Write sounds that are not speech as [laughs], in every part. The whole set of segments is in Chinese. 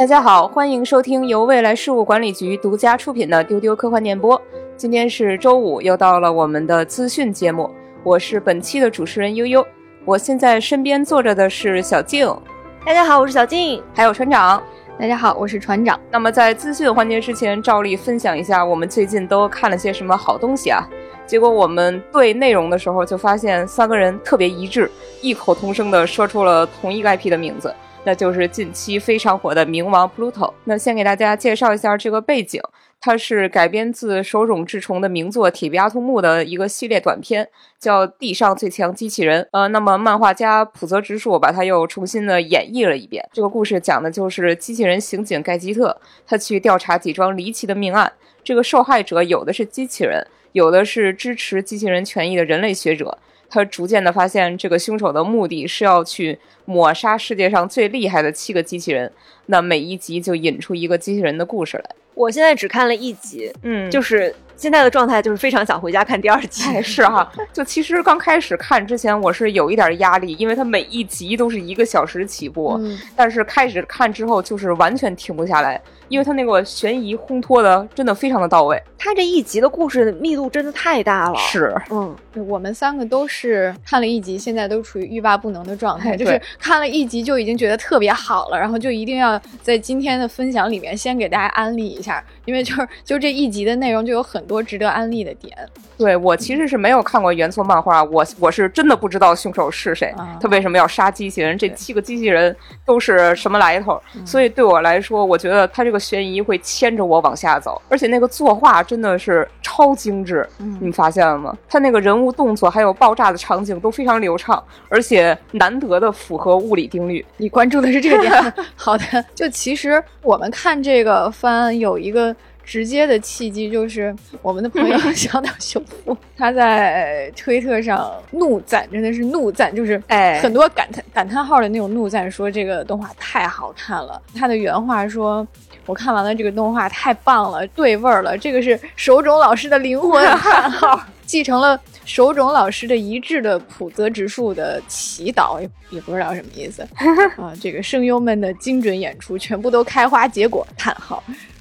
大家好，欢迎收听由未来事务管理局独家出品的《丢丢科幻电波》。今天是周五，又到了我们的资讯节目。我是本期的主持人悠悠。我现在身边坐着的是小静，大家好，我是小静，还有船长。大家好，我是船长。那么在资讯环节之前，照例分享一下我们最近都看了些什么好东西啊？结果我们对内容的时候，就发现三个人特别一致，异口同声的说出了同一个 IP 的名字。那就是近期非常火的冥王 Pluto。那先给大家介绍一下这个背景，它是改编自手冢治虫的名作《铁臂阿童木》的一个系列短片，叫《地上最强机器人》。呃，那么漫画家浦泽直树把它又重新的演绎了一遍。这个故事讲的就是机器人刑警盖吉特，他去调查几桩离奇的命案。这个受害者有的是机器人，有的是支持机器人权益的人类学者。他逐渐的发现，这个凶手的目的是要去抹杀世界上最厉害的七个机器人。那每一集就引出一个机器人的故事来。我现在只看了一集，嗯，就是现在的状态就是非常想回家看第二集。是哈，就其实刚开始看之前，我是有一点压力，因为它每一集都是一个小时起步。但是开始看之后，就是完全停不下来。因为它那个悬疑烘托的真的非常的到位，它这一集的故事密度真的太大了。是，嗯，我们三个都是看了一集，现在都处于欲罢不能的状态，就是看了一集就已经觉得特别好了，然后就一定要在今天的分享里面先给大家安利一下，因为就是就这一集的内容就有很多值得安利的点。对我其实是没有看过原作漫画，我我是真的不知道凶手是谁，他为什么要杀机器人？这七个机器人都是什么来头？所以对我来说，我觉得他这个。悬疑会牵着我往下走，而且那个作画真的是超精致，你发现了吗？他那个人物动作还有爆炸的场景都非常流畅，而且难得的符合物理定律。你关注的是这个点？[laughs] 好的，就其实我们看这个番有一个。直接的契机就是我们的朋友 [laughs] [laughs] 小岛秀夫，他在推特上怒赞，真的是怒赞，就是哎，很多感叹感叹号的那种怒赞，说这个动画太好看了。他的原话说：“我看完了这个动画，太棒了，对味儿了，这个是手冢老师的灵魂。”叹号，继承了手冢老师的一致的普泽直树的祈祷，也不知道什么意思 [laughs] 啊。这个声优们的精准演出，全部都开花结果。叹号。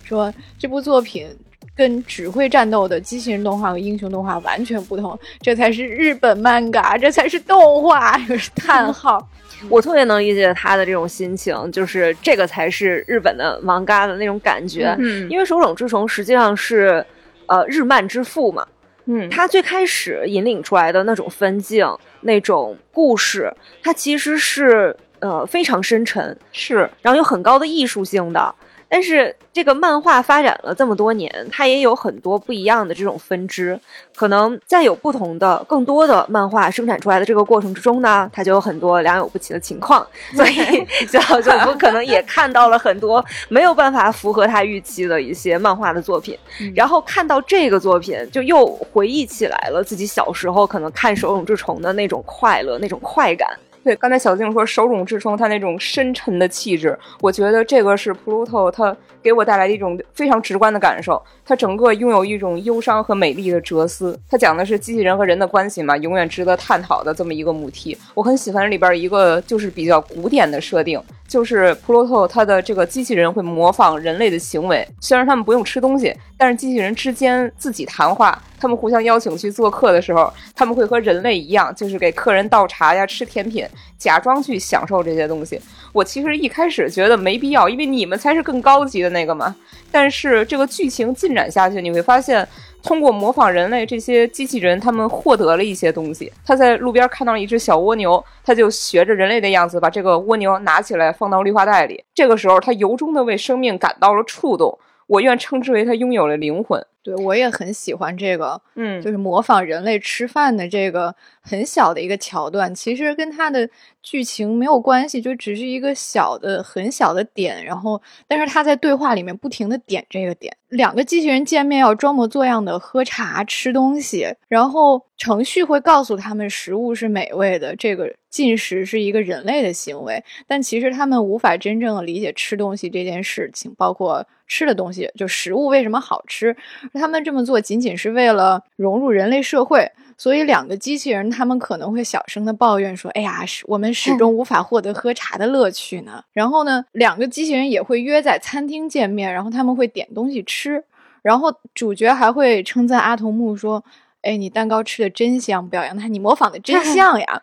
说这部作品跟只会战斗的机器人动画和英雄动画完全不同，这才是日本漫嘎，这才是动画，就是叹号。[laughs] 我特别能理解他的这种心情，就是这个才是日本的漫嘎的那种感觉。嗯，因为手冢治虫实际上是呃日漫之父嘛。嗯，他最开始引领出来的那种分镜、那种故事，它其实是呃非常深沉，是，然后有很高的艺术性的。但是这个漫画发展了这么多年，它也有很多不一样的这种分支。可能在有不同的、更多的漫画生产出来的这个过程之中呢，它就有很多良莠不齐的情况。所以小九夫可能也看到了很多没有办法符合他预期的一些漫画的作品。然后看到这个作品，就又回忆起来了自己小时候可能看手冢治虫的那种快乐、那种快感。对，刚才小静说手冢治虫他那种深沉的气质，我觉得这个是 Pluto 他给我带来的一种非常直观的感受。他整个拥有一种忧伤和美丽的哲思。他讲的是机器人和人的关系嘛，永远值得探讨的这么一个母题。我很喜欢里边一个就是比较古典的设定，就是 Pluto 他的这个机器人会模仿人类的行为，虽然他们不用吃东西，但是机器人之间自己谈话。他们互相邀请去做客的时候，他们会和人类一样，就是给客人倒茶呀、吃甜品，假装去享受这些东西。我其实一开始觉得没必要，因为你们才是更高级的那个嘛。但是这个剧情进展下去，你会发现，通过模仿人类这些机器人，他们获得了一些东西。他在路边看到了一只小蜗牛，他就学着人类的样子，把这个蜗牛拿起来放到绿化带里。这个时候，他由衷的为生命感到了触动。我愿称之为他拥有了灵魂。对我也很喜欢这个，嗯，就是模仿人类吃饭的这个很小的一个桥段，其实跟他的剧情没有关系，就只是一个小的很小的点。然后，但是他在对话里面不停的点这个点。两个机器人见面要装模作样的喝茶吃东西，然后程序会告诉他们食物是美味的，这个进食是一个人类的行为，但其实他们无法真正理解吃东西这件事情，包括。吃的东西就食物为什么好吃？他们这么做仅仅是为了融入人类社会，所以两个机器人他们可能会小声的抱怨说：“哎呀，是我们始终无法获得喝茶的乐趣呢。”然后呢，两个机器人也会约在餐厅见面，然后他们会点东西吃，然后主角还会称赞阿童木说：“哎，你蛋糕吃的真香，表扬他，你模仿的真 [laughs] 像呀。”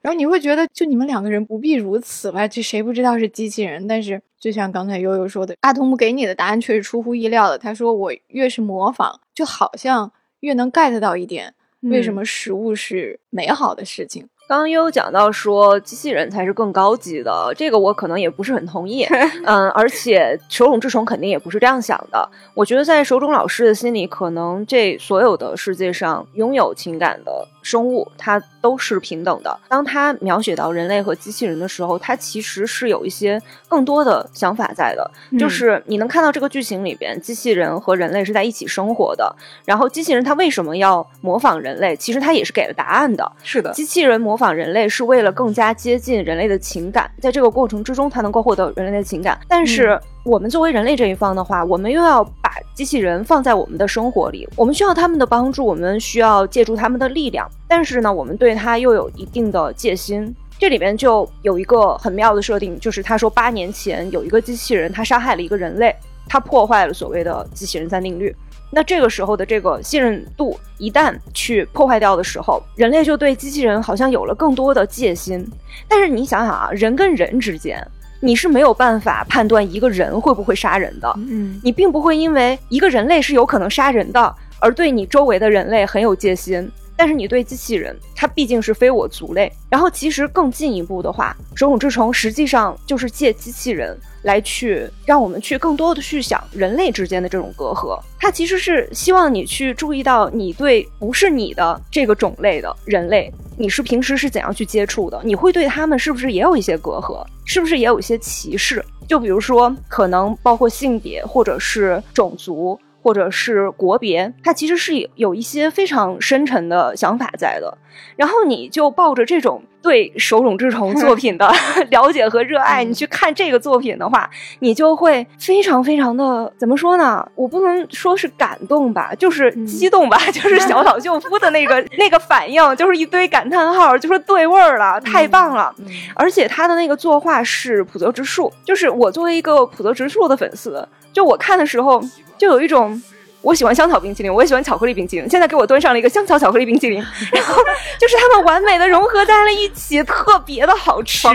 然后你会觉得，就你们两个人不必如此吧？这谁不知道是机器人？但是就像刚才悠悠说的，阿童木给你的答案却是出乎意料的。他说：“我越是模仿，就好像越能 get 到一点，为什么食物是美好的事情。”刚刚悠悠讲到说机器人才是更高级的，这个我可能也不是很同意。[laughs] 嗯，而且手冢治虫肯定也不是这样想的。我觉得在手冢老师的心里，可能这所有的世界上拥有情感的生物，它都是平等的。当他描写到人类和机器人的时候，他其实是有一些更多的想法在的。就是你能看到这个剧情里边，机器人和人类是在一起生活的。然后机器人它为什么要模仿人类？其实它也是给了答案的。是的，机器人模仿人类是为了更加接近人类的情感，在这个过程之中，它能够获得人类的情感。但是我们作为人类这一方的话，我们又要把机器人放在我们的生活里，我们需要他们的帮助，我们需要借助他们的力量。但是呢，我们对它又有一定的戒心。这里面就有一个很妙的设定，就是他说八年前有一个机器人，他杀害了一个人类，他破坏了所谓的机器人三定律。那这个时候的这个信任度一旦去破坏掉的时候，人类就对机器人好像有了更多的戒心。但是你想想啊，人跟人之间，你是没有办法判断一个人会不会杀人的。嗯，你并不会因为一个人类是有可能杀人的，而对你周围的人类很有戒心。但是你对机器人，它毕竟是非我族类。然后其实更进一步的话，手冢治虫实际上就是借机器人来去让我们去更多的去想人类之间的这种隔阂。他其实是希望你去注意到你对不是你的这个种类的人类，你是平时是怎样去接触的？你会对他们是不是也有一些隔阂？是不是也有一些歧视？就比如说，可能包括性别或者是种族。或者是国别，它其实是有有一些非常深沉的想法在的。然后你就抱着这种对手冢治虫作品的 [laughs] 了解和热爱，你去看这个作品的话，你就会非常非常的怎么说呢？我不能说是感动吧，就是激动吧，[laughs] 就是小岛秀夫的那个 [laughs] 那个反应，就是一堆感叹号，就说对味儿了，太棒了。而且他的那个作画是浦泽直树，就是我作为一个浦泽直树的粉丝，就我看的时候。就有一种，我喜欢香草冰淇淋，我也喜欢巧克力冰淇淋。现在给我端上了一个香草巧克力冰淇淋，[laughs] 然后就是它们完美的融合在了一起，特别的好吃，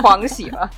狂喜了。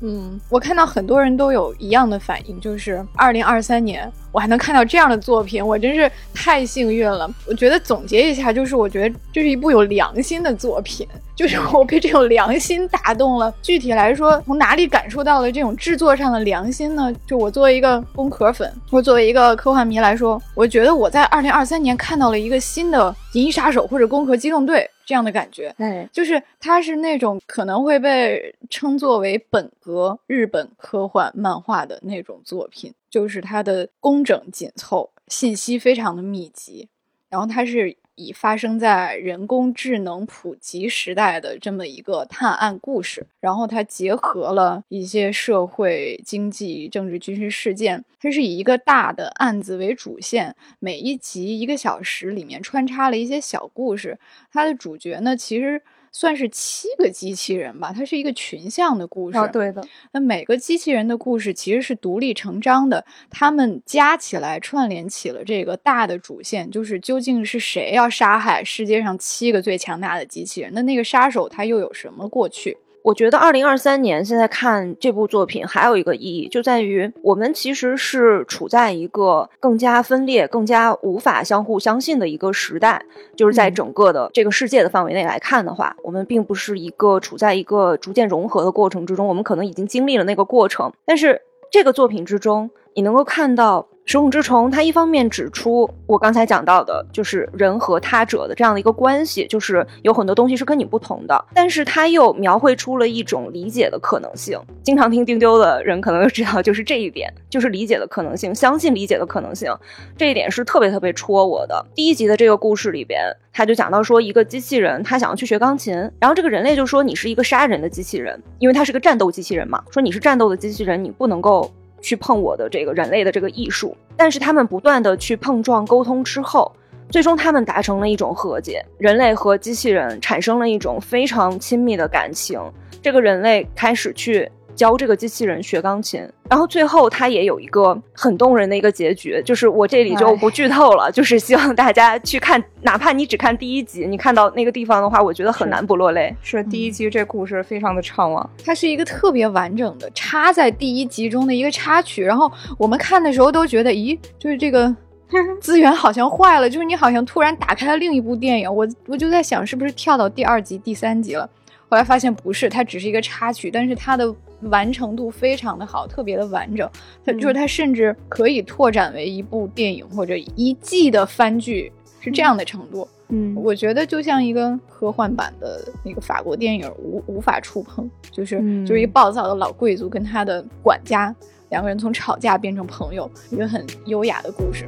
嗯，我看到很多人都有一样的反应，就是二零二三年我还能看到这样的作品，我真是太幸运了。我觉得总结一下，就是我觉得这是一部有良心的作品，就是我被这种良心打动了。具体来说，从哪里感受到了这种制作上的良心呢？就我作为一个工壳粉，或作为一个科幻迷来说，我觉得我在二零二三年看到了一个新的《银翼杀手》或者《攻壳机动队》。这样的感觉，哎，就是它是那种可能会被称作为本格日本科幻漫画的那种作品，就是它的工整紧凑，信息非常的密集，然后它是。以发生在人工智能普及时代的这么一个探案故事，然后它结合了一些社会、经济、政治、军事事件，它是以一个大的案子为主线，每一集一个小时，里面穿插了一些小故事。它的主角呢，其实。算是七个机器人吧，它是一个群像的故事。哦，对的。那每个机器人的故事其实是独立成章的，他们加起来串联起了这个大的主线，就是究竟是谁要杀害世界上七个最强大的机器人？那那个杀手他又有什么过去？我觉得二零二三年现在看这部作品还有一个意义，就在于我们其实是处在一个更加分裂、更加无法相互相信的一个时代。就是在整个的这个世界的范围内来看的话，我们并不是一个处在一个逐渐融合的过程之中，我们可能已经经历了那个过程。但是这个作品之中，你能够看到。手冢治虫，它一方面指出我刚才讲到的，就是人和他者的这样的一个关系，就是有很多东西是跟你不同的，但是它又描绘出了一种理解的可能性。经常听丁丢的人可能都知道，就是这一点，就是理解的可能性，相信理解的可能性，这一点是特别特别戳我的。第一集的这个故事里边，他就讲到说，一个机器人他想要去学钢琴，然后这个人类就说你是一个杀人的机器人，因为他是个战斗机器人嘛，说你是战斗的机器人，你不能够。去碰我的这个人类的这个艺术，但是他们不断的去碰撞沟通之后，最终他们达成了一种和解，人类和机器人产生了一种非常亲密的感情。这个人类开始去。教这个机器人学钢琴，然后最后它也有一个很动人的一个结局，就是我这里就不剧透了，[laughs] 就是希望大家去看，哪怕你只看第一集，你看到那个地方的话，我觉得很难不落泪。是第一集这故事非常的畅旺，它是一个特别完整的插在第一集中的一个插曲，然后我们看的时候都觉得，咦，就是这个 [laughs] 资源好像坏了，就是你好像突然打开了另一部电影，我我就在想是不是跳到第二集、第三集了，后来发现不是，它只是一个插曲，但是它的。完成度非常的好，特别的完整。它就是它，甚至可以拓展为一部电影或者一季的番剧，是这样的程度。嗯，我觉得就像一个科幻版的那个法国电影，无无法触碰，就是就是一个暴躁的老贵族跟他的管家两个人从吵架变成朋友，一个很优雅的故事。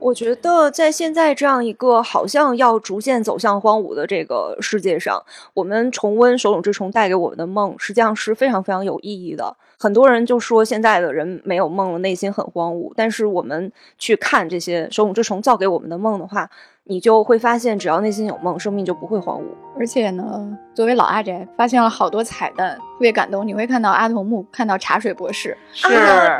我觉得在现在这样一个好像要逐渐走向荒芜的这个世界上，我们重温《手冢治虫》带给我们的梦，实际上是非常非常有意义的。很多人就说现在的人没有梦了，内心很荒芜。但是我们去看这些《手冢治虫》造给我们的梦的话，你就会发现，只要内心有梦，生命就不会荒芜。而且呢，作为老阿宅，发现了好多彩蛋，特别感动。你会看到阿童木，看到茶水博士，是，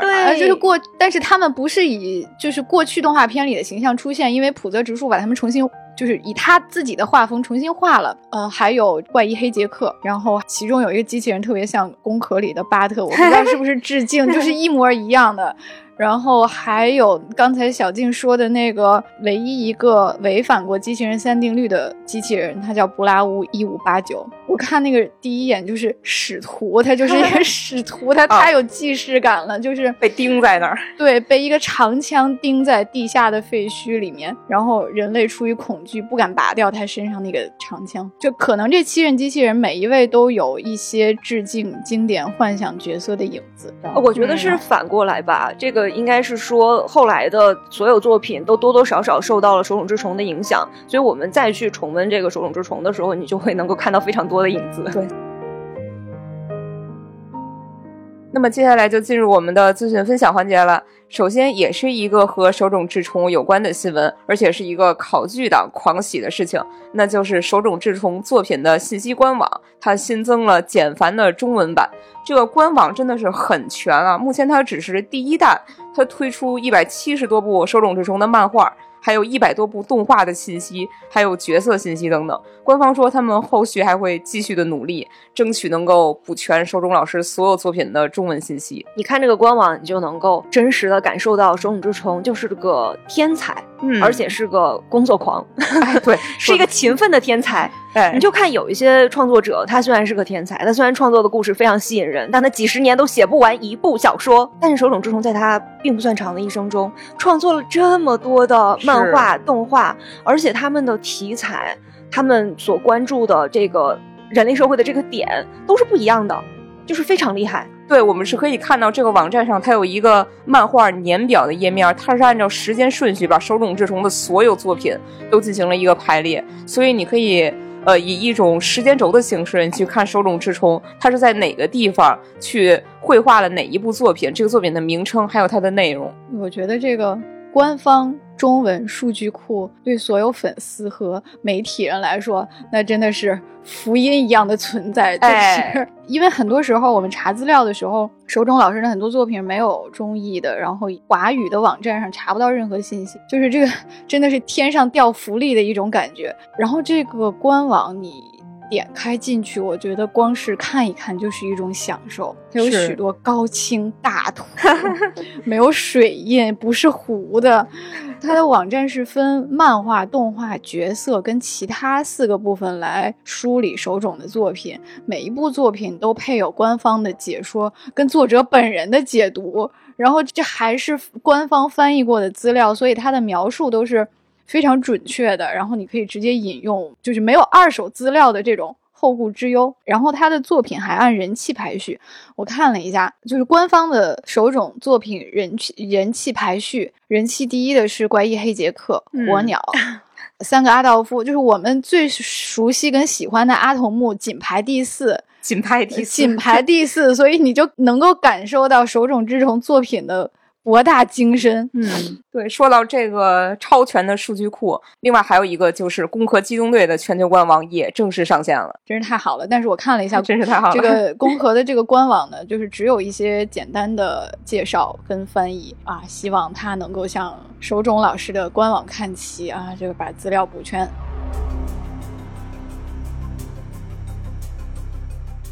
对，就是过，但是他们不是以就是过去动画片里的形象出现，因为浦泽直树把他们重新，就是以他自己的画风重新画了。呃，还有怪医黑杰克，然后其中有一个机器人特别像《工壳》里的巴特，我不知道是不是致敬，就是一模一样的。然后还有刚才小静说的那个唯一一个违反过机器人三定律的机器人，它叫布拉乌一五八九。我看那个第一眼就是使徒，他就是一个 [laughs] 使徒，他太有既视感了，就是被钉在那儿，[laughs] 对，被一个长枪钉在地下的废墟里面，然后人类出于恐惧不敢拔掉他身上那个长枪。就可能这七任机器人每一位都有一些致敬经典幻想角色的影子。我觉得是反过来吧，这个。应该是说，后来的所有作品都多多少少受到了《手冢治虫》的影响，所以我们再去重温这个《手冢治虫》的时候，你就会能够看到非常多的影子。对。那么接下来就进入我们的资讯分享环节了。首先，也是一个和手冢治虫有关的新闻，而且是一个考据党狂喜的事情，那就是手冢治虫作品的信息官网，它新增了简繁的中文版。这个官网真的是很全啊！目前它只是第一弹，它推出一百七十多部手冢治虫的漫画。还有一百多部动画的信息，还有角色信息等等。官方说他们后续还会继续的努力，争取能够补全手冢老师所有作品的中文信息。你看这个官网，你就能够真实的感受到手冢治虫就是个天才。嗯，而且是个工作狂，对，[laughs] 是一个勤奋的天才。哎，你就看有一些创作者，他虽然是个天才，他虽然创作的故事非常吸引人，但他几十年都写不完一部小说。但是手冢治虫在他并不算长的一生中，创作了这么多的漫画、动画，而且他们的题材，他们所关注的这个人类社会的这个点都是不一样的，就是非常厉害。对，我们是可以看到这个网站上，它有一个漫画年表的页面，它是按照时间顺序把手冢治虫的所有作品都进行了一个排列，所以你可以呃以一种时间轴的形式，你去看手冢治虫，它是在哪个地方去绘画了哪一部作品，这个作品的名称还有它的内容。我觉得这个。官方中文数据库对所有粉丝和媒体人来说，那真的是福音一样的存在。就是 [laughs] 因为很多时候我们查资料的时候，手冢老师的很多作品没有中译的，然后华语的网站上查不到任何信息，就是这个真的是天上掉福利的一种感觉。然后这个官网你。点开进去，我觉得光是看一看就是一种享受。它有许多高清大图，[laughs] 没有水印，不是糊的。它的网站是分漫画、动画、角色跟其他四个部分来梳理手冢的作品。每一部作品都配有官方的解说跟作者本人的解读，然后这还是官方翻译过的资料，所以它的描述都是。非常准确的，然后你可以直接引用，就是没有二手资料的这种后顾之忧。然后他的作品还按人气排序，我看了一下，就是官方的首种作品人气人气排序，人气第一的是怪异黑杰克、火鸟，[laughs] 三个阿道夫，就是我们最熟悉跟喜欢的阿童木，仅排第四，仅排第四，仅排第四，所以你就能够感受到手冢治虫作品的。博大精深。嗯，对，说到这个超全的数据库，另外还有一个就是《攻壳机动队》的全球官网也正式上线了，真是太好了。但是我看了一下，[laughs] 真是太好了。这个攻壳的这个官网呢，就是只有一些简单的介绍跟翻译啊，希望它能够向手冢老师的官网看齐啊，这个把资料补全。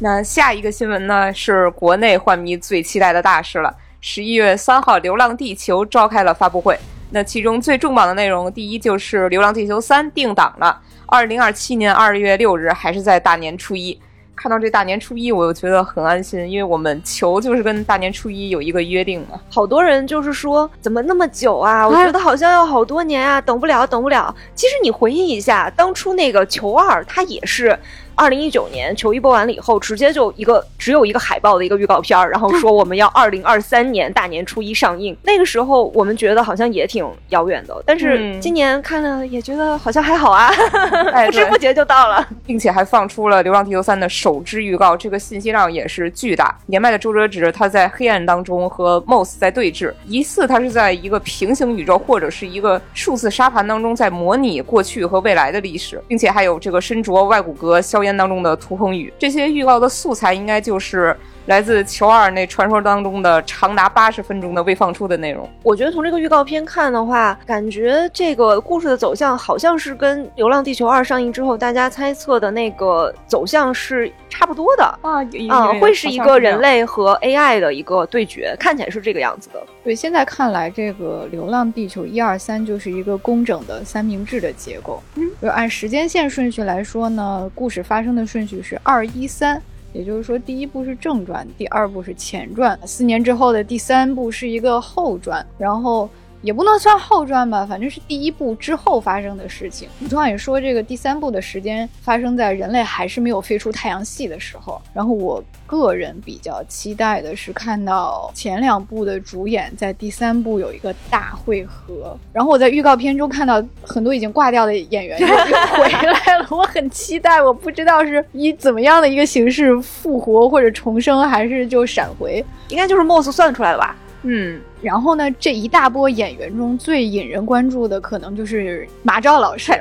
那下一个新闻呢，是国内幻迷最期待的大事了。十一月三号，《流浪地球》召开了发布会。那其中最重磅的内容，第一就是《流浪地球三》定档了，二零二七年二月六日，还是在大年初一。看到这大年初一，我又觉得很安心，因为我们球就是跟大年初一有一个约定嘛。好多人就是说，怎么那么久啊？我觉得好像要好多年啊，等不了，等不了。其实你回忆一下，当初那个球二，它也是。二零一九年球衣播完了以后，直接就一个只有一个海报的一个预告片儿，然后说我们要二零二三年大年初一上映。那个时候我们觉得好像也挺遥远的，但是今年看了也觉得好像还好啊，[laughs] 不知不觉就到了，并且还放出了《流浪地球三》的首支预告，这个信息量也是巨大。年迈的周哲直他在黑暗当中和 Moss 在对峙，疑似他是在一个平行宇宙或者是一个数字沙盘当中在模拟过去和未来的历史，并且还有这个身着外骨骼硝烟。当中的涂风雨，这些预告的素材应该就是来自球二那传说当中的长达八十分钟的未放出的内容。我觉得从这个预告片看的话，感觉这个故事的走向好像是跟《流浪地球二》上映之后大家猜测的那个走向是差不多的啊啊，会是一个人类和 AI 的一个对决，看起来是这个样子的。对，现在看来，这个《流浪地球》一二三就是一个工整的三明治的结构。嗯，就按时间线顺序来说呢，故事发生的顺序是二一三，也就是说，第一部是正传，第二部是前传，四年之后的第三部是一个后传，然后。也不能算后传吧，反正是第一部之后发生的事情。武状也说，这个第三部的时间发生在人类还是没有飞出太阳系的时候。然后我个人比较期待的是看到前两部的主演在第三部有一个大会合。然后我在预告片中看到很多已经挂掉的演员 [laughs] 又回来了，我很期待。我不知道是以怎么样的一个形式复活或者重生，还是就闪回，应该就是 Moss 算出来的吧。嗯，然后呢，这一大波演员中最引人关注的可能就是马照老师。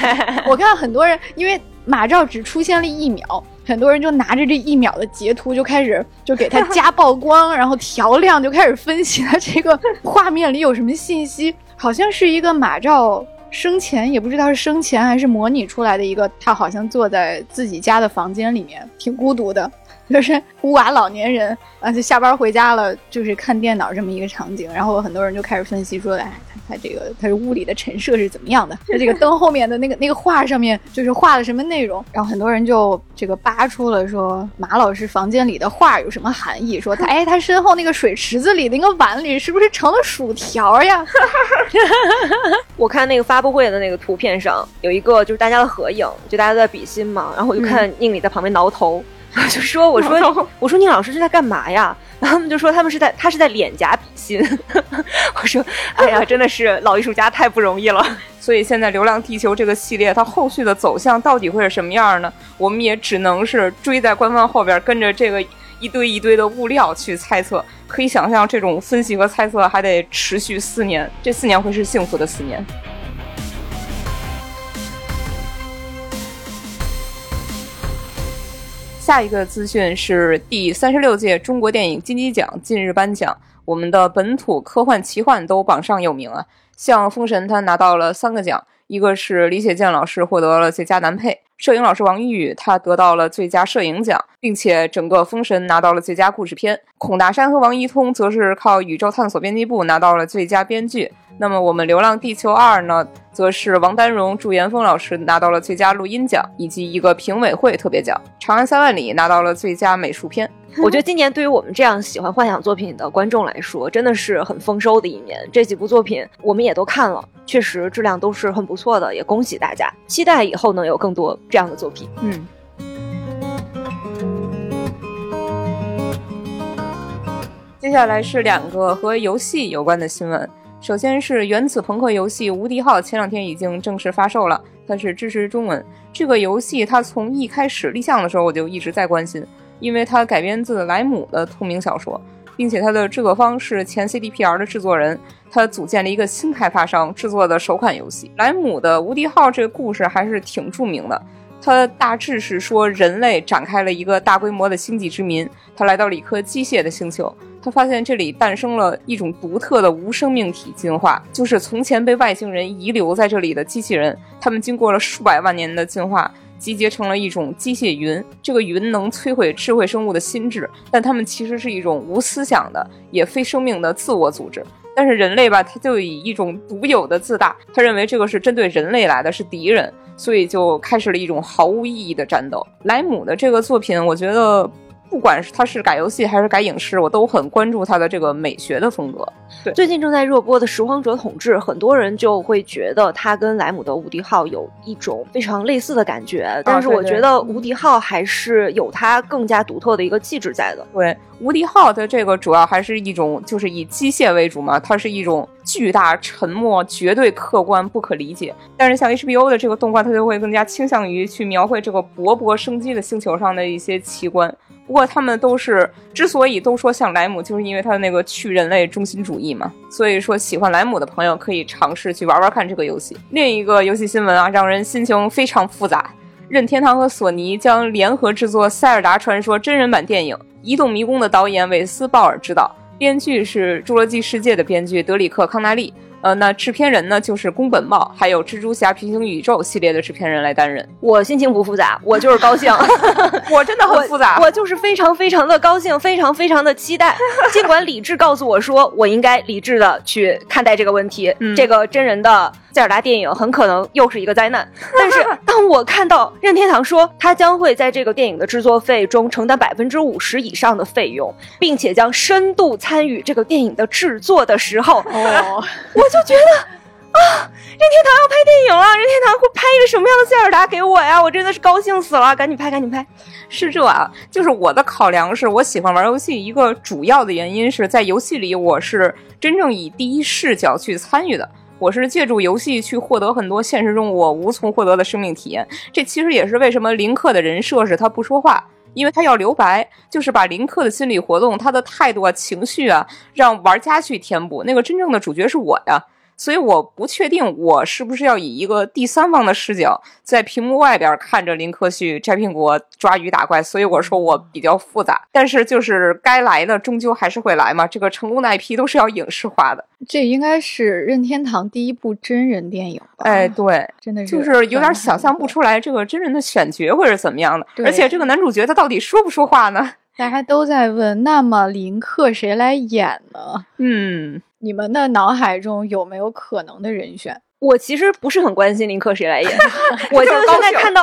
[laughs] 我看很多人因为马照只出现了一秒，很多人就拿着这一秒的截图就开始就给他加 [laughs] 曝光，然后调亮，就开始分析他这个画面里有什么信息。好像是一个马照生前也不知道是生前还是模拟出来的一个，他好像坐在自己家的房间里面，挺孤独的。就是孤寡老年人啊，就下班回家了，就是看电脑这么一个场景。然后很多人就开始分析说，哎，他这个他是屋里的陈设是怎么样的？他这个灯后面的那个那个画上面就是画了什么内容？然后很多人就这个扒出了说，马老师房间里的画有什么含义？说他哎，他身后那个水池子里那个碗里是不是盛了薯条呀？[laughs] 我看那个发布会的那个图片上有一个就是大家的合影，就大家在比心嘛。然后我就看宁理在旁边挠头。[laughs] 就说我说 [laughs] 我说宁老师是在干嘛呀？[laughs] 然后他们就说他们是在他是在脸颊比心。我说哎呀，真的是老艺术家太不容易了。所以现在《流浪地球》这个系列它后续的走向到底会是什么样呢？我们也只能是追在官方后边，跟着这个一堆一堆的物料去猜测。可以想象，这种分析和猜测还得持续四年，这四年会是幸福的四年。下一个资讯是第三十六届中国电影金鸡奖近日颁奖，我们的本土科幻奇幻都榜上有名啊！像《封神》，他拿到了三个奖，一个是李雪健老师获得了最佳男配，摄影老师王一宇他得到了最佳摄影奖，并且整个《封神》拿到了最佳故事片。孔大山和王一通则是靠宇宙探索编辑部拿到了最佳编剧。那么我们《流浪地球二》呢，则是王丹荣、祝岩峰老师拿到了最佳录音奖以及一个评委会特别奖，《长安三万里》拿到了最佳美术片。[laughs] 我觉得今年对于我们这样喜欢幻想作品的观众来说，真的是很丰收的一年。这几部作品我们也都看了，确实质量都是很不错的，也恭喜大家，期待以后能有更多这样的作品。嗯。接下来是两个和游戏有关的新闻。首先是原子朋克游戏《无敌号》，前两天已经正式发售了，它是支持中文。这个游戏它从一开始立项的时候我就一直在关心，因为它改编自莱姆的同名小说。并且它的制作方是前 CDPR 的制作人，他组建了一个新开发商制作的首款游戏。莱姆的《无敌号》这个故事还是挺著名的。它大致是说，人类展开了一个大规模的星际殖民，他来到了一颗机械的星球，他发现这里诞生了一种独特的无生命体进化，就是从前被外星人遗留在这里的机器人，他们经过了数百万年的进化，集结成了一种机械云。这个云能摧毁智慧生物的心智，但它们其实是一种无思想的、也非生命的自我组织。但是人类吧，他就以一种独有的自大，他认为这个是针对人类来的，是敌人。所以就开始了一种毫无意义的战斗。莱姆的这个作品，我觉得不管是他是改游戏还是改影视，我都很关注他的这个美学的风格。对，最近正在热播的《拾荒者统治》，很多人就会觉得他跟莱姆的《无敌号》有一种非常类似的感觉，但是我觉得《无敌号》还是有它更加独特的一个气质在的。对，《无敌号》的这个主要还是一种就是以机械为主嘛，它是一种。巨大、沉默、绝对客观、不可理解。但是像 HBO 的这个动画，它就会更加倾向于去描绘这个勃勃生机的星球上的一些奇观。不过他们都是之所以都说像莱姆，就是因为他的那个去人类中心主义嘛。所以说，喜欢莱姆的朋友可以尝试去玩玩看这个游戏。另一个游戏新闻啊，让人心情非常复杂。任天堂和索尼将联合制作《塞尔达传说》真人版电影，《移动迷宫》的导演韦斯鲍尔执导。编剧是《侏罗纪世界》的编剧德里克·康纳利，呃，那制片人呢就是宫本茂，还有《蜘蛛侠：平行宇宙》系列的制片人来担任。我心情不复杂，我就是高兴 [laughs] [laughs] 我真的很复杂，我就是非常非常的高兴，非常非常的期待。[laughs] 尽管理智告诉我说，我应该理智的去看待这个问题，这个真人的。塞尔达电影很可能又是一个灾难，但是当我看到任天堂说他将会在这个电影的制作费中承担百分之五十以上的费用，并且将深度参与这个电影的制作的时候，哦，我就就觉得啊，任天堂要拍电影了，任天堂会拍一个什么样的塞尔达给我呀？我真的是高兴死了，赶紧拍，赶紧拍。是这啊，就是我的考量是我喜欢玩游戏，一个主要的原因是在游戏里我是真正以第一视角去参与的。我是借助游戏去获得很多现实中我无从获得的生命体验，这其实也是为什么林克的人设是他不说话，因为他要留白，就是把林克的心理活动、他的态度啊、情绪啊，让玩家去填补。那个真正的主角是我呀。所以我不确定我是不是要以一个第三方的视角在屏幕外边看着林克旭摘苹果、抓鱼打怪。所以我说我比较复杂，但是就是该来的终究还是会来嘛。这个成功的 IP 都是要影视化的。这应该是任天堂第一部真人电影吧？哎，对，真的是就是有点想象不出来这个真人的选角会是怎么样的。而且这个男主角他到底说不说话呢？大家都在问，那么林克谁来演呢？嗯。你们的脑海中有没有可能的人选？我其实不是很关心林克谁来演，[laughs] 我就现在看到，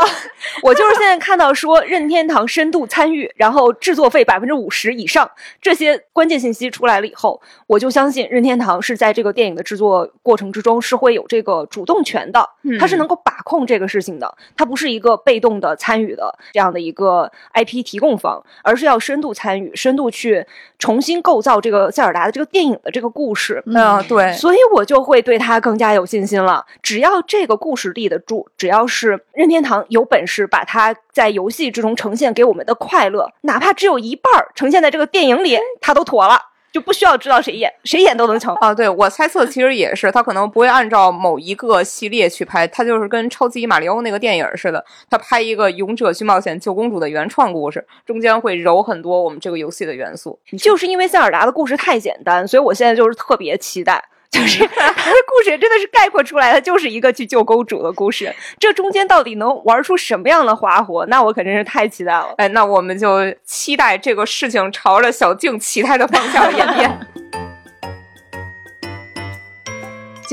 我就是现在看到说任天堂深度参与，然后制作费百分之五十以上这些关键信息出来了以后，我就相信任天堂是在这个电影的制作过程之中是会有这个主动权的，他是能够把控这个事情的，他不是一个被动的参与的这样的一个 IP 提供方，而是要深度参与，深度去重新构造这个塞尔达的这个电影的这个故事。嗯，对，所以我就会对他更加有信心。了，只要这个故事立得住，只要是任天堂有本事把它在游戏之中呈现给我们的快乐，哪怕只有一半呈现在这个电影里，他都妥了，就不需要知道谁演，谁演都能成啊！对我猜测，其实也是，他可能不会按照某一个系列去拍，他就是跟超级马里奥那个电影似的，他拍一个勇者去冒险救公主的原创故事，中间会揉很多我们这个游戏的元素。就是因为塞尔达的故事太简单，所以我现在就是特别期待。[laughs] 就是他的故事真的是概括出来，的就是一个去救公主的故事。这中间到底能玩出什么样的花活？那我肯定是太期待了。哎，那我们就期待这个事情朝着小静期待的方向演变。[laughs]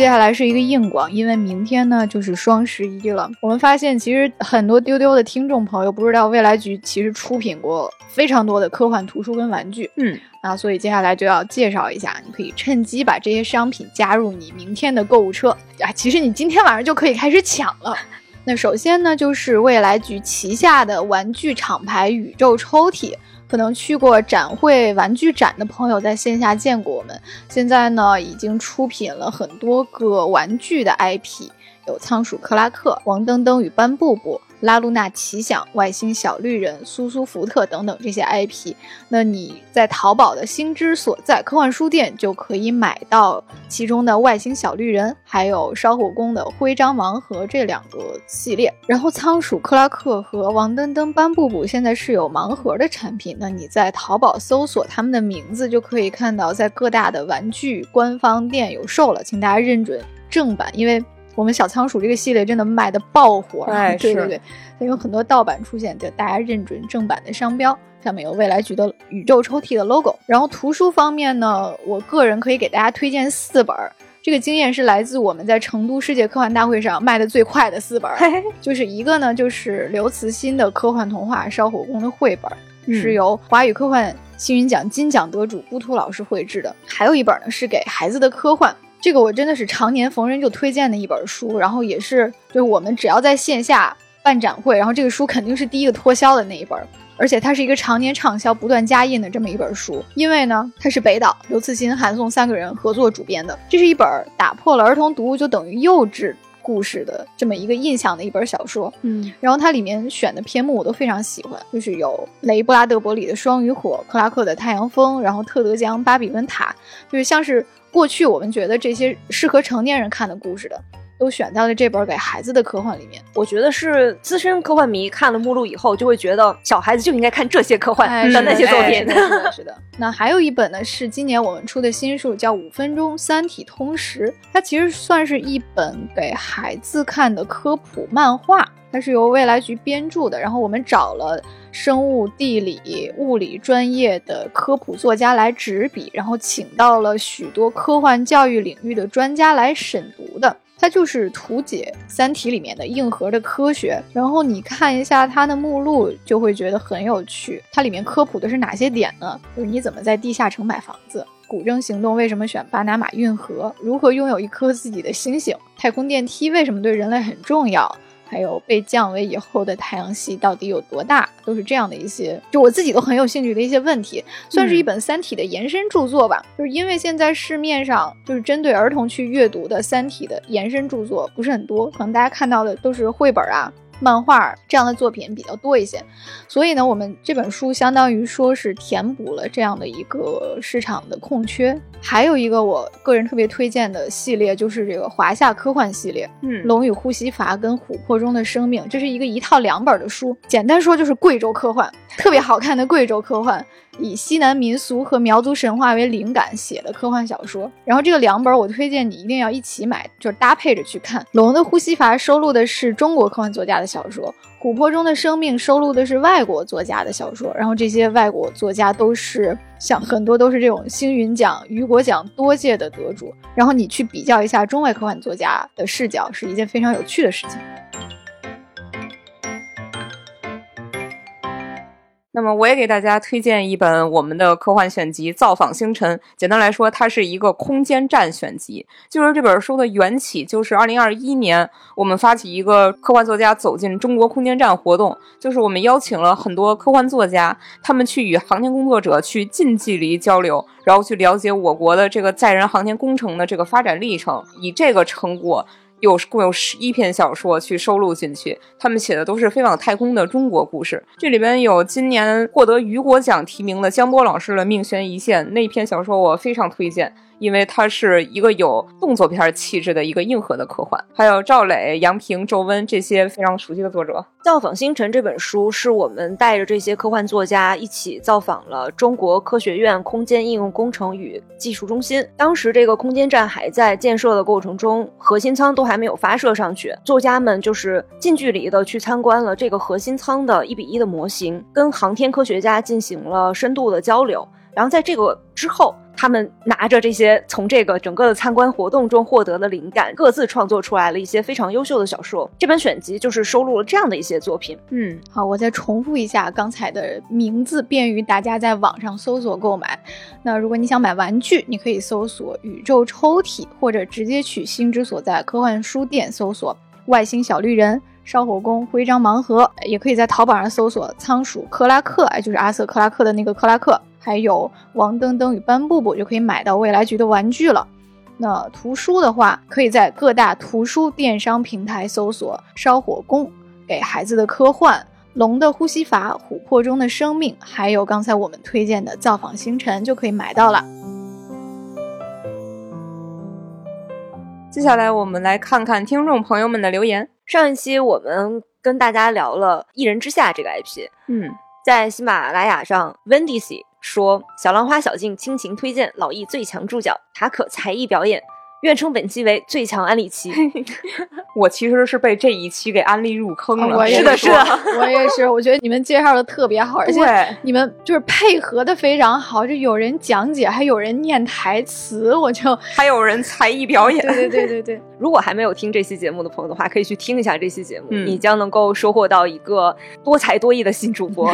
接下来是一个硬广，因为明天呢就是双十一了。我们发现其实很多丢丢的听众朋友不知道，未来局其实出品过非常多的科幻图书跟玩具。嗯，啊，所以接下来就要介绍一下，你可以趁机把这些商品加入你明天的购物车。啊，其实你今天晚上就可以开始抢了。那首先呢，就是未来局旗下的玩具厂牌宇宙抽屉。可能去过展会玩具展的朋友，在线下见过我们。现在呢，已经出品了很多个玩具的 IP，有仓鼠克拉克、王登登与斑布布。拉露娜奇想、外星小绿人、苏苏福特等等这些 IP，那你在淘宝的星之所在科幻书店就可以买到其中的外星小绿人，还有烧火工的徽章盲盒这两个系列。然后仓鼠克拉克和王登登班布布现在是有盲盒的产品，那你在淘宝搜索他们的名字就可以看到在各大的玩具官方店有售了，请大家认准正版，因为。我们小仓鼠这个系列真的卖的爆火，[laughs] 对对对，它有很多盗版出现，就大家认准正版的商标，上面有未来局的宇宙抽屉的 logo。然后图书方面呢，我个人可以给大家推荐四本，这个经验是来自我们在成都世界科幻大会上卖的最快的四本，就是一个呢就是刘慈欣的科幻童话《烧火工》的绘本，是由华语科幻星云奖金奖得主乌图老师绘制的，还有一本呢是给孩子的科幻。这个我真的是常年逢人就推荐的一本书，然后也是就是我们只要在线下办展会，然后这个书肯定是第一个脱销的那一本，而且它是一个常年畅销、不断加印的这么一本书。因为呢，它是北岛、刘慈欣、韩松三个人合作主编的，这是一本打破了儿童读物就等于幼稚故事的这么一个印象的一本小说。嗯，然后它里面选的篇目我都非常喜欢，就是有雷布拉德伯里的《双鱼火》，克拉克的《太阳风》，然后特德江《巴比伦塔》，就是像是。过去我们觉得这些适合成年人看的故事的，都选在了这本给孩子的科幻里面。我觉得是资深科幻迷看了目录以后，就会觉得小孩子就应该看这些科幻的那些作品。是的，[laughs] 是的。那还有一本呢，是今年我们出的新书，叫《五分钟三体通识》，它其实算是一本给孩子看的科普漫画。它是由未来局编著的，然后我们找了生物、地理、物理专业的科普作家来执笔，然后请到了许多科幻教育领域的专家来审读的。它就是图解《三体》里面的硬核的科学，然后你看一下它的目录，就会觉得很有趣。它里面科普的是哪些点呢？就是你怎么在地下城买房子，古筝行动为什么选巴拿马运河，如何拥有一颗自己的星星，太空电梯为什么对人类很重要。还有被降维以后的太阳系到底有多大，都是这样的一些，就我自己都很有兴趣的一些问题，算是一本《三体》的延伸著作吧。就是因为现在市面上就是针对儿童去阅读的《三体》的延伸著作不是很多，可能大家看到的都是绘本啊。漫画这样的作品比较多一些，所以呢，我们这本书相当于说是填补了这样的一个市场的空缺。还有一个我个人特别推荐的系列，就是这个华夏科幻系列，嗯，《龙与呼吸阀》跟《琥珀中的生命》，这是一个一套两本的书。简单说就是贵州科幻，特别好看的贵州科幻。以西南民俗和苗族神话为灵感写的科幻小说，然后这个两本我推荐你一定要一起买，就是搭配着去看。《龙的呼吸阀》收录的是中国科幻作家的小说，《琥珀中的生命》收录的是外国作家的小说，然后这些外国作家都是像很多都是这种星云奖、雨果奖多届的得主，然后你去比较一下中外科幻作家的视角，是一件非常有趣的事情。那么我也给大家推荐一本我们的科幻选集《造访星辰》。简单来说，它是一个空间站选集。就是这本书的缘起，就是二零二一年我们发起一个科幻作家走进中国空间站活动，就是我们邀请了很多科幻作家，他们去与航天工作者去近距离交流，然后去了解我国的这个载人航天工程的这个发展历程，以这个成果。有共有十一篇小说去收录进去，他们写的都是飞往太空的中国故事。这里边有今年获得雨果奖提名的江波老师的《命悬一线》那篇小说，我非常推荐。因为它是一个有动作片气质的一个硬核的科幻，还有赵磊、杨平、周温这些非常熟悉的作者。《造访星辰》这本书是我们带着这些科幻作家一起造访了中国科学院空间应用工程与技术中心。当时这个空间站还在建设的过程中，核心舱都还没有发射上去。作家们就是近距离的去参观了这个核心舱的一比一的模型，跟航天科学家进行了深度的交流。然后在这个之后。他们拿着这些从这个整个的参观活动中获得的灵感，各自创作出来了一些非常优秀的小说。这本选集就是收录了这样的一些作品。嗯，好，我再重复一下刚才的名字，便于大家在网上搜索购买。那如果你想买玩具，你可以搜索“宇宙抽屉”，或者直接去星之所在科幻书店搜索“外星小绿人”、“烧火工”、“徽章盲盒”，也可以在淘宝上搜索“仓鼠克拉克”，哎，就是阿瑟克拉克的那个克拉克。还有王登登与班布布就可以买到未来局的玩具了。那图书的话，可以在各大图书电商平台搜索《烧火工》，给孩子的科幻、《龙的呼吸法》、《琥珀中的生命》，还有刚才我们推荐的《造访星辰》就可以买到了。接下来我们来看看听众朋友们的留言。上一期我们跟大家聊了《一人之下》这个 IP，嗯，在喜马拉雅上，Wendy 说小浪花小静倾情推荐老易最强助教塔可才艺表演。愿称本期为最强安利期。[laughs] 我其实是被这一期给安利入坑了。我也是的，[laughs] 我也是。我觉得你们介绍的特别好，而且你们就是配合的非常好，就有人讲解，还有人念台词，我就 [laughs] 还有人才艺表演。对对对对对。如果还没有听这期节目的朋友的话，可以去听一下这期节目，你将能够收获到一个多才多艺的新主播。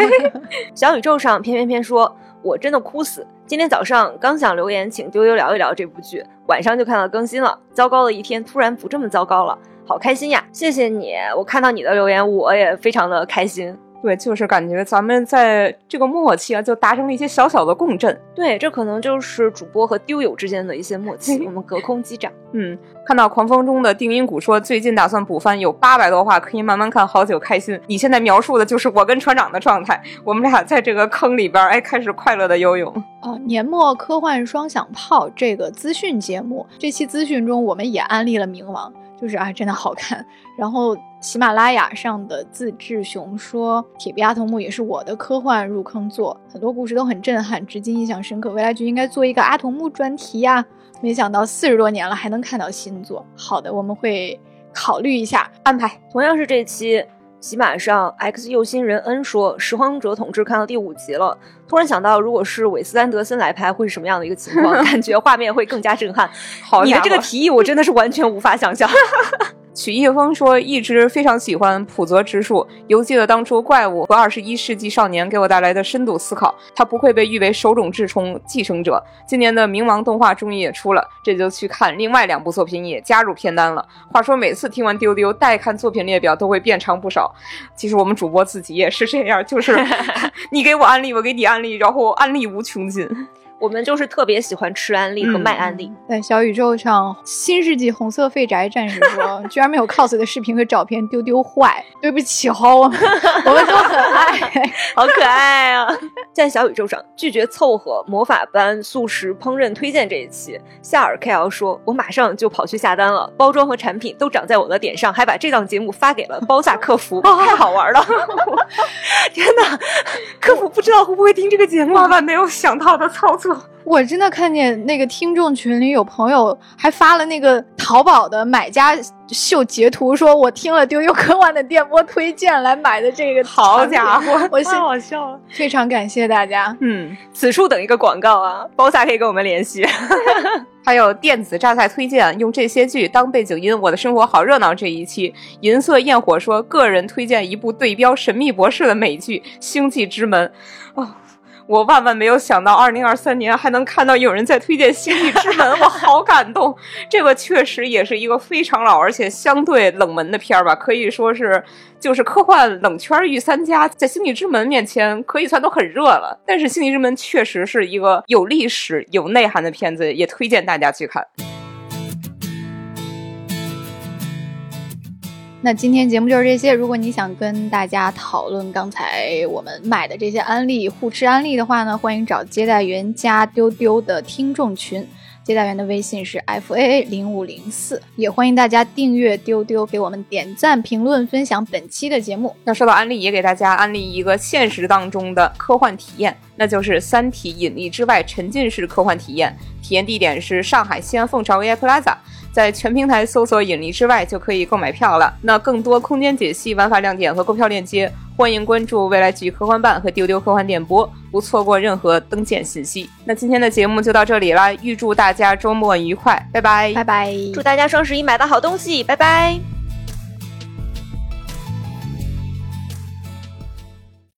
小宇宙上偏偏偏说。我真的哭死！今天早上刚想留言，请丢丢聊一聊这部剧，晚上就看到更新了。糟糕的一天突然不这么糟糕了，好开心呀！谢谢你，我看到你的留言，我也非常的开心。对，就是感觉咱们在这个默契啊，就达成了一些小小的共振。对，这可能就是主播和丢友之间的一些默契。[laughs] 我们隔空击掌。嗯，看到狂风中的定音鼓说，最近打算补番，有八百多话可以慢慢看，好久开心。你现在描述的就是我跟船长的状态，我们俩在这个坑里边，哎，开始快乐的游泳。啊，年末科幻双响炮这个资讯节目，这期资讯中我们也安利了冥王。就是啊，真的好看。然后喜马拉雅上的自制熊说，《铁臂阿童木》也是我的科幻入坑作，很多故事都很震撼，至今印象深刻。未来就应该做一个阿童木专题呀！没想到四十多年了还能看到新作。好的，我们会考虑一下安排。同样是这期。喜马上，X 右心人 N 说，《拾荒者统治》看到第五集了，突然想到，如果是韦斯安德森来拍，会是什么样的一个情况？[laughs] 感觉画面会更加震撼。好，你的这个提议，我真的是完全无法想象。曲一峰说：“一直非常喜欢浦泽直树，犹记得当初怪物和二十一世纪少年给我带来的深度思考。他不愧被誉为手冢治虫继承者。今年的冥王动画终于也出了，这就去看另外两部作品也加入片单了。话说每次听完丢丢待看作品列表都会变长不少。其实我们主播自己也是这样，就是 [laughs] 你给我安利，我给你安利，然后安利无穷尽。”我们就是特别喜欢吃安利和卖安利。在小宇宙上，新世纪红色废宅战士说，居然没有 cos 的视频和照片，丢丢坏，对不起哈，我们我们都很爱，[laughs] 好可爱啊！在小宇宙上拒绝凑合魔法班素食烹饪推荐这一期，夏尔 K L 说，我马上就跑去下单了，包装和产品都长在我的点上，还把这档节目发给了包萨客服，[laughs] 太好玩了！[laughs] 天哪，客服不知道会不会听这个节目，万万没有想到的操作。我真的看见那个听众群里有朋友还发了那个淘宝的买家秀截图，说我听了丢丢科幻的电波推荐来买的这个。好家伙，我太好笑了！非常感谢大家。嗯，此处等一个广告啊，包萨可以跟我们联系。[laughs] 还有电子榨菜推荐，用这些剧当背景音，我的生活好热闹。这一期银色焰火说，个人推荐一部对标《神秘博士》的美剧《星际之门》。哦。我万万没有想到，二零二三年还能看到有人在推荐《星际之门》，[laughs] 我好感动。这个确实也是一个非常老而且相对冷门的片儿吧，可以说是就是科幻冷圈御三家，在《星际之门》面前可以算都很热了。但是《星际之门》确实是一个有历史、有内涵的片子，也推荐大家去看。那今天节目就是这些。如果你想跟大家讨论刚才我们买的这些安利互吃安利的话呢，欢迎找接待员加丢丢的听众群。接待员的微信是 f a a 零五零四。也欢迎大家订阅丢丢，给我们点赞、评论、分享本期的节目。那说到安利，也给大家安利一个现实当中的科幻体验，那就是《三体：引力之外》沉浸式科幻体验。体验地点是上海西安凤巢 AI Plaza。在全平台搜索“引力之外”就可以购买票了。那更多空间解析、玩法亮点和购票链接，欢迎关注未来局科幻办和丢丢科幻电波，不错过任何登舰信息。那今天的节目就到这里啦，预祝大家周末愉快，拜拜，拜拜，祝大家双十一买到好东西，拜拜。